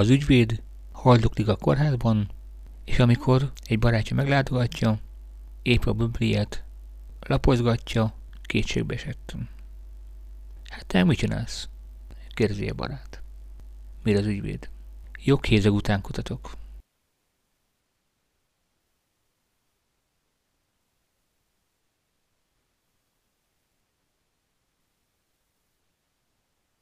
Az ügyvéd haldoklik a kórházban, és amikor egy barátja meglátogatja, épp a Bibliát lapozgatja, kétségbe esett. Hát te mit csinálsz? kérdezi a barát. Mire az ügyvéd? Joghézeg után kutatok.